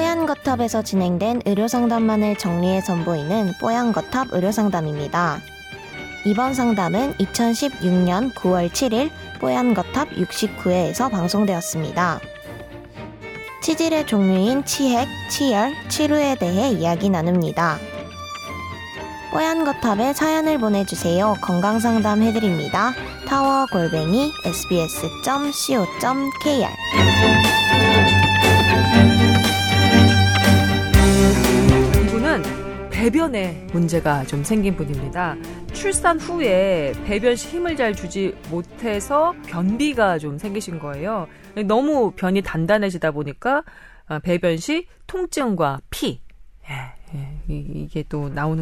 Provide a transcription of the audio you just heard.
뽀얀거탑에서 진행된 의료상담만을 정리해 선보이는 뽀얀거탑 의료상담입니다. 이번 상담은 2016년 9월 7일 뽀얀거탑 69회에서 방송되었습니다. 치질의 종류인 치핵, 치열, 치루에 대해 이야기 나눕니다. 뽀얀거탑에 사연을 보내주세요. 건강상담 해드립니다. 타워 골뱅이 sbs.co.kr 배변에 문제가 좀 생긴 분입니다. 출산 후에 배변 시 힘을 잘 주지 못해서 변비가 좀 생기신 거예요. 너무 변이 단단해지다 보니까 아, 배변 시 통증과 피 예, 예, 이- 이게 또 나오는